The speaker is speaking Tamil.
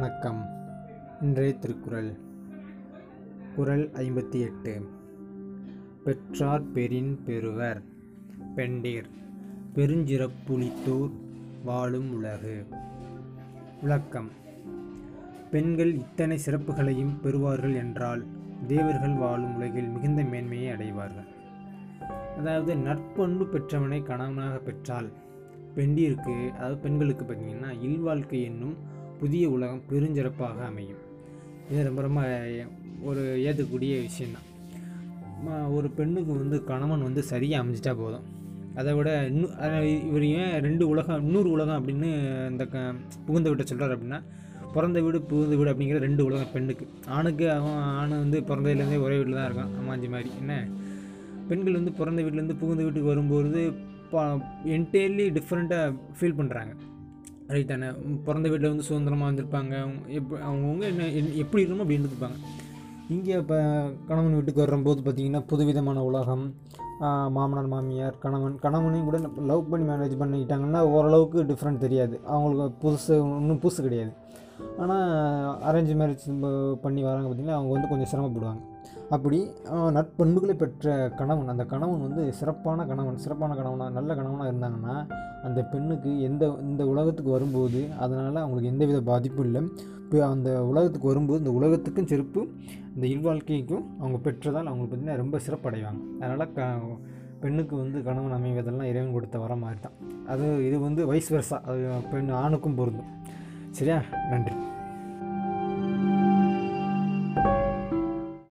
வணக்கம். இன்றைய திருக்குறள். குரல் ஐம்பத்தி எட்டு. பெற்றார் பெரின் பெறுவர். பெண்டீர். பெருஞ்சிறப்புளித்தூர் வாழும் உலகு. விளக்கம். பெண்கள் இத்தனை சிறப்புகளையும் பெறுவார்கள் என்றால் தேவர்கள் வாழும் உலகில் மிகுந்த மேன்மையை அடைவார்கள். அதாவது நற்பண்பு பெற்றவனை கணவனாக பெற்றால் பெண்டிற்கு அதாவது பெண்களுக்கு பார்த்தீங்கன்னா இல்வாழ்க்கை என்னும் புதிய உலகம் பெருஞ்சிறப்பாக அமையும். இது ரொம்ப ரொம்ப ஒரு ஏற்றக்கூடிய விஷயந்தான் ஒரு பெண்ணுக்கு வந்து கணவன் வந்து சரியாக அமைஞ்சிட்டா போதும். அதை விட இன்னும் அத- இவர் ஏன் ரெண்டு உலகம் இன்னொரு உலகம் அப்படின்னு இந்த க புகுந்த வீட்டை சொல்கிறார் அப்படின்னா பிறந்த வீடு புகுந்த வீடு அப்படிங்கிற ரெண்டு உலகம் பெண்ணுக்கு. ஆணுக்கு அவன் ஆண் வந்து பிறந்ததுலேருந்தே ஒரே வீட்டில் தான் இருக்கான் அம்மாஞ்சி மாதிரி. என்ன? பெண்கள் வந்து பிறந்த வீட்டிலேருந்து புகுந்த வீட்டுக்கு வரும்போது என்டையர்லி டிஃப்ரெண்ட்டாக ஃபீல் பண்ணுறாங்க ரைட் தானே பிறந்த வீட்டில் வந்து சுதந்திரமாக வந்திருப்பாங்க. அவங்க அவங்கவுங்க என்ன எப்படி இருக்கணுமோ அப்படி இருப்பாங்க. இங்கே இப்போ கணவன் வீட்டுக்கு வரும்போது பார்த்திங்கன்னா புதுவிதமான உலகம். மாமனார் மாமியார் கணவன் கணவனையும் கூட லவ் பண்ணி மேரேஜ் பண்ணிக்கிட்டாங்கன்னா ஓரளவுக்கு டிஃப்ரெண்ட் தெரியாது. அவங்களுக்கு புதுசு ஒன்றும் புதுசு கிடையாது. ஆனால் அரேஞ்ச் மேரேஜ் பண்ணி வராங்க பார்த்திங்கன்னா அவங்க வந்து கொஞ்சம் சிரமப்படுவாங்க. அப்படி நற்பண்புகளை பெற்ற கணவன் அந்த கணவன் வந்து சிறப்பான கணவன் சிறப்பான கணவனாக நல்ல கணவனாக இருந்தாங்கன்னா அந்த பெண்ணுக்கு எந்த இந்த உலகத்துக்கு வரும்போது அதனால் அவங்களுக்கு எந்தவித பாதிப்பும் இல்லை. இப்போ அந்த உலகத்துக்கு வரும்போது இந்த உலகத்துக்கும் செருப்பு இந்த இல்வாழ்க்கைக்கும் அவங்க பெற்றதால் அவங்களுக்கு பார்த்திங்கன்னா ரொம்ப சிறப்படைவாங்க. அதனால் க பெண்ணுக்கு வந்து கணவன் அமைவதெல்லாம் இறைவன் கொடுத்த வர மாதிரி தான். அது இது வந்து வயசு வருஷா அது பெண் ஆணுக்கும் பொருந்தும். சரியா? நன்றி.